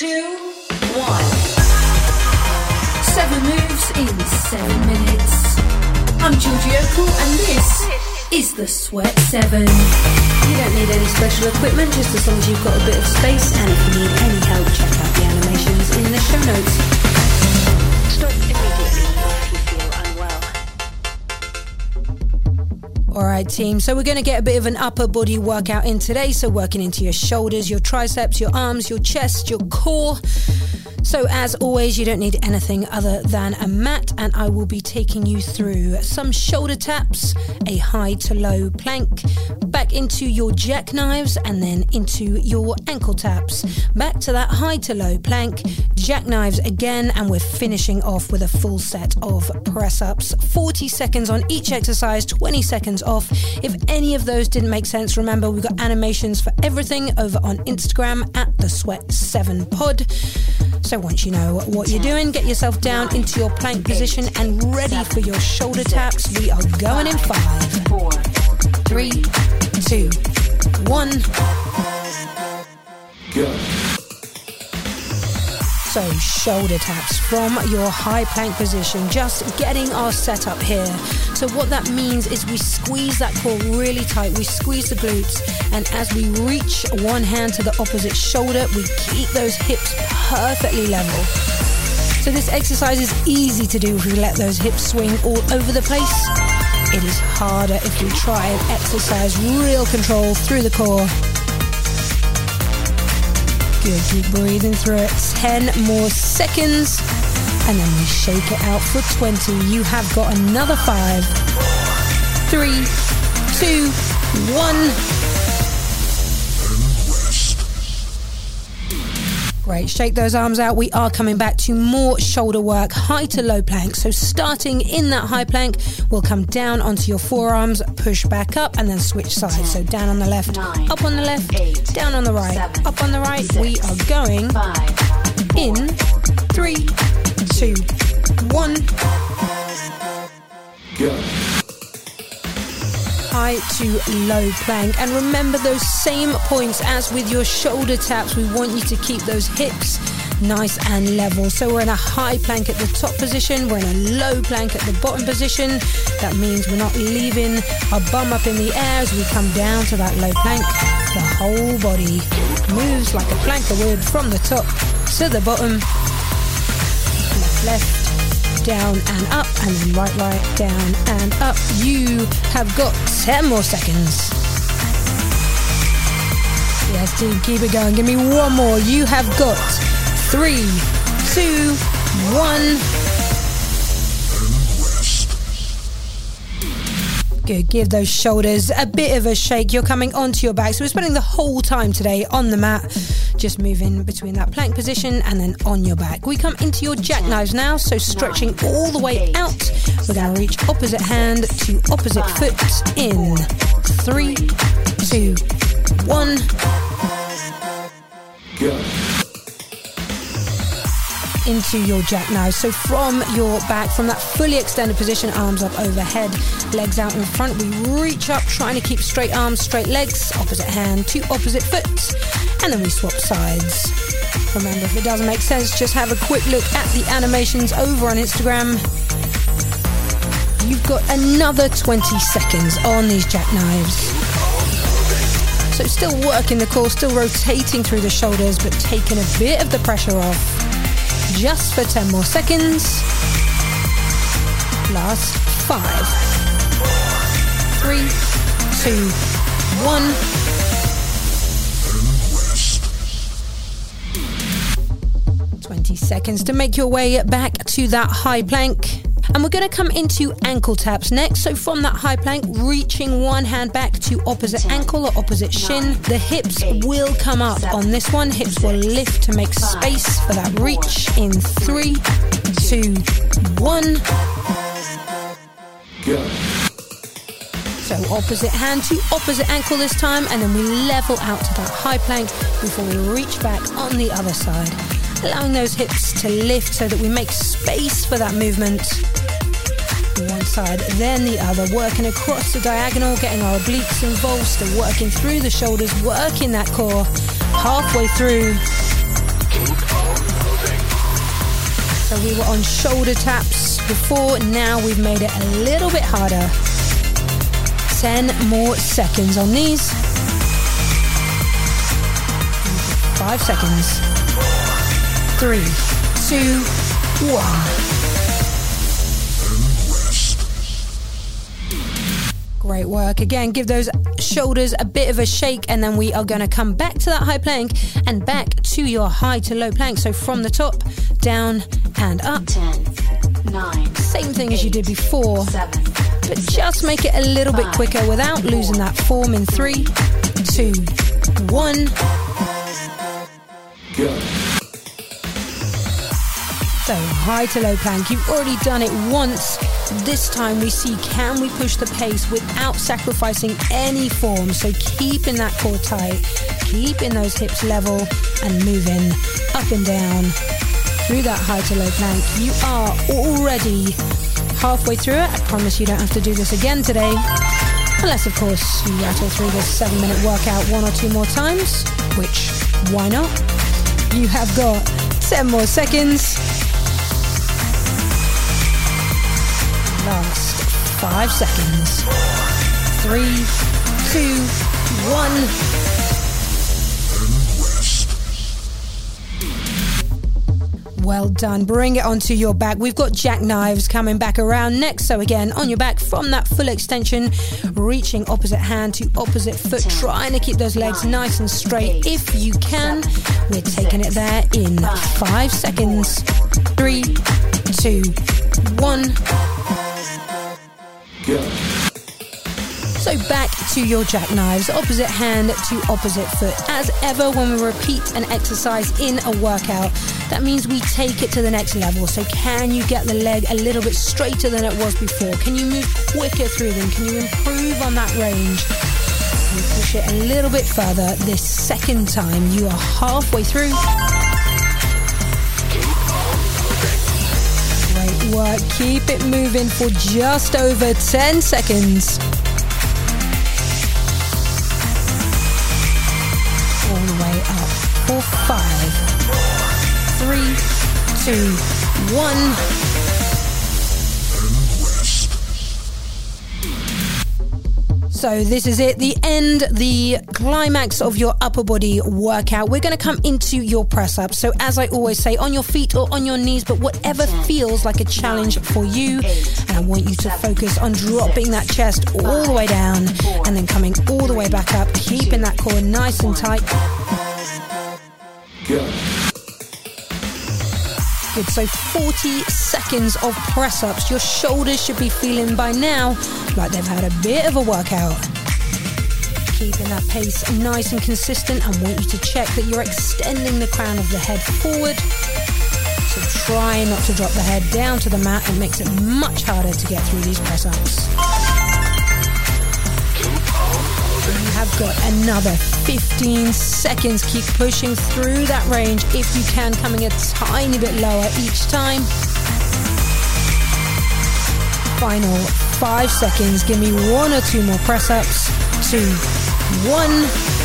two, one. Seven moves in seven minutes. I'm Georgie Okell and this is the Sweat 7. You don't need any special equipment, just as long as you've got a bit of space. And if you need any help, check out the animations in the show notes. All right, team. So we're going to get a bit of an upper body workout in today. So working into your shoulders, your triceps, your arms, your chest, your core. So as always, you don't need anything other than a mat, and I will be taking you through some shoulder taps, a high to low plank, back into your jackknives, and then into your ankle taps. Back to that high to low plank, jackknives again, and we're finishing off with a full set of press ups. 40 seconds on each exercise, 20 seconds off. If any of those didn't make sense, remember we've got animations for everything over on Instagram at the Sweat 7 Pod. So once you know what you're doing, get yourself down into your plank position and ready for your shoulder taps. We are going in five, Four, three, two, one. So shoulder taps from your high plank position, just getting our setup here. So what that means is we squeeze that core really tight, we squeeze the glutes, and as we reach one hand to the opposite shoulder, we keep those hips perfectly level. So this exercise is easy to do if we let those hips swing all over the place. It is harder if we try and exercise real control through the core. Good, keep breathing through it. 10 more seconds. And then we shake it out for 20. You have got another five, three, two, one. Great. Shake those arms out. We are coming back to more shoulder work, high to low plank. So, starting in that high plank, we'll come down onto your forearms, push back up, and then switch sides. So, down on the left, nine, up on the left, eight, down on the right, seven, up on the right. We are going five, in three, two, one. To low plank. And remember those same points as with your shoulder taps. We want you to keep those hips nice and level. So we're in a high plank at the top position, we're in a low plank at the bottom position. That means we're not leaving our bum up in the air as we come down to that low plank. The whole body moves like a plank of wood from the top to the bottom. Left, left, down and up, and then right, right, down and up. You have got 10 more seconds. Yes, team, keep it going. Give me one more. You have got three, two, one. Good. Give those shoulders a bit of a shake. You're coming onto your back. So we're spending the whole time today on the mat, just moving between that plank position and then on your back. We come into your jackknives now. So stretching all the way out. We're going to reach opposite hand to opposite foot in three, two, one. Into your jackknife. So from your back, from that fully extended position, arms up overhead, legs out in front, we reach up, trying to keep straight arms, straight legs, opposite hand to opposite foot, and then we swap sides. Remember, if it doesn't make sense, just have a quick look at the animations over on Instagram. You've got another 20 seconds on these jackknives. So still working the core, still rotating through the shoulders, but taking a bit of the pressure off. Just for 10 more seconds. Last five, three, two, one. Twenty seconds to make your way back to that high plank. And we're going to come into ankle taps next. So from that high plank, reaching one hand back to opposite ankle or opposite shin. The hips will come up on this one. Hips will lift to make space for that reach in three, two, one. So opposite hand to opposite ankle this time, and then we level out to that high plank before we reach back on the other side. Allowing those hips to lift so that we make space for that movement. One side, then the other, working across the diagonal, getting our obliques involved, still working through the shoulders, working that core halfway through. So we were on shoulder taps before, now we've made it a little bit harder. 10 more seconds on these. Five seconds. Three, two, one. Great work. Again, give those shoulders a bit of a shake, and then we are going to come back to that high plank and back to your high to low plank. So from the top, down, and up. Ten, nine, Same thing as you did before, seven, but just make it a little bit quicker without losing that form in three, two, one. So high to low plank. You've already done it once. This time we see can we push the pace without sacrificing any form. So keeping that core tight, keeping those hips level and moving up and down through that high to low plank. You are already halfway through it. I promise you don't have to do this again today. Unless, of course, you rattle through this seven minute workout one or two more times, which why not? You have got 10 more seconds. Last five seconds. Three, two, one. Well done. Bring it onto your back. We've got jackknives coming back around next. So again, on your back from that full extension, reaching opposite hand to opposite foot, trying to keep those legs nice and straight if you can. We're taking it there in five seconds. Three, two, one. So back to your jackknives, opposite hand to opposite foot. As ever, when we repeat an exercise in a workout, that means we take it to the next level. So can you get the leg a little bit straighter than it was before? Can you move quicker through them? Can you improve on that range? You push it a little bit further this second time. You are halfway through. Work. Keep it moving for just over 10 seconds. All the way up for five, three, two, one. So this is it, the end, the climax of your upper body workout. We're going to come into your press up. So as I always say, on your feet or on your knees, but whatever feels like a challenge for you. And I want you to focus on dropping that chest all the way down and then coming all the way back up, keeping that core nice and tight. Good. So 40 seconds of press ups. Your shoulders should be feeling by now like they've had a bit of a workout. Keeping that pace nice and consistent. I want you to check that you're extending the crown of the head forward. So try not to drop the head down to the mat. It makes it much harder to get through these press ups. You have got another 15 seconds. Keep pushing through that range if you can, coming a tiny bit lower each time. Final five seconds. Give me one or two more press ups. Two, one.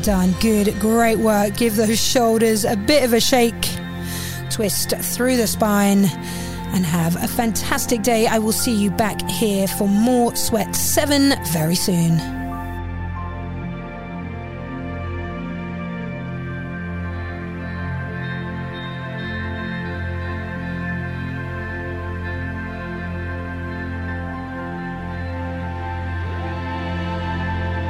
Done. Good. Great work. Give those shoulders a bit of a shake. Twist through the spine and have a fantastic day. I will see you back here for more Sweat 7 very soon.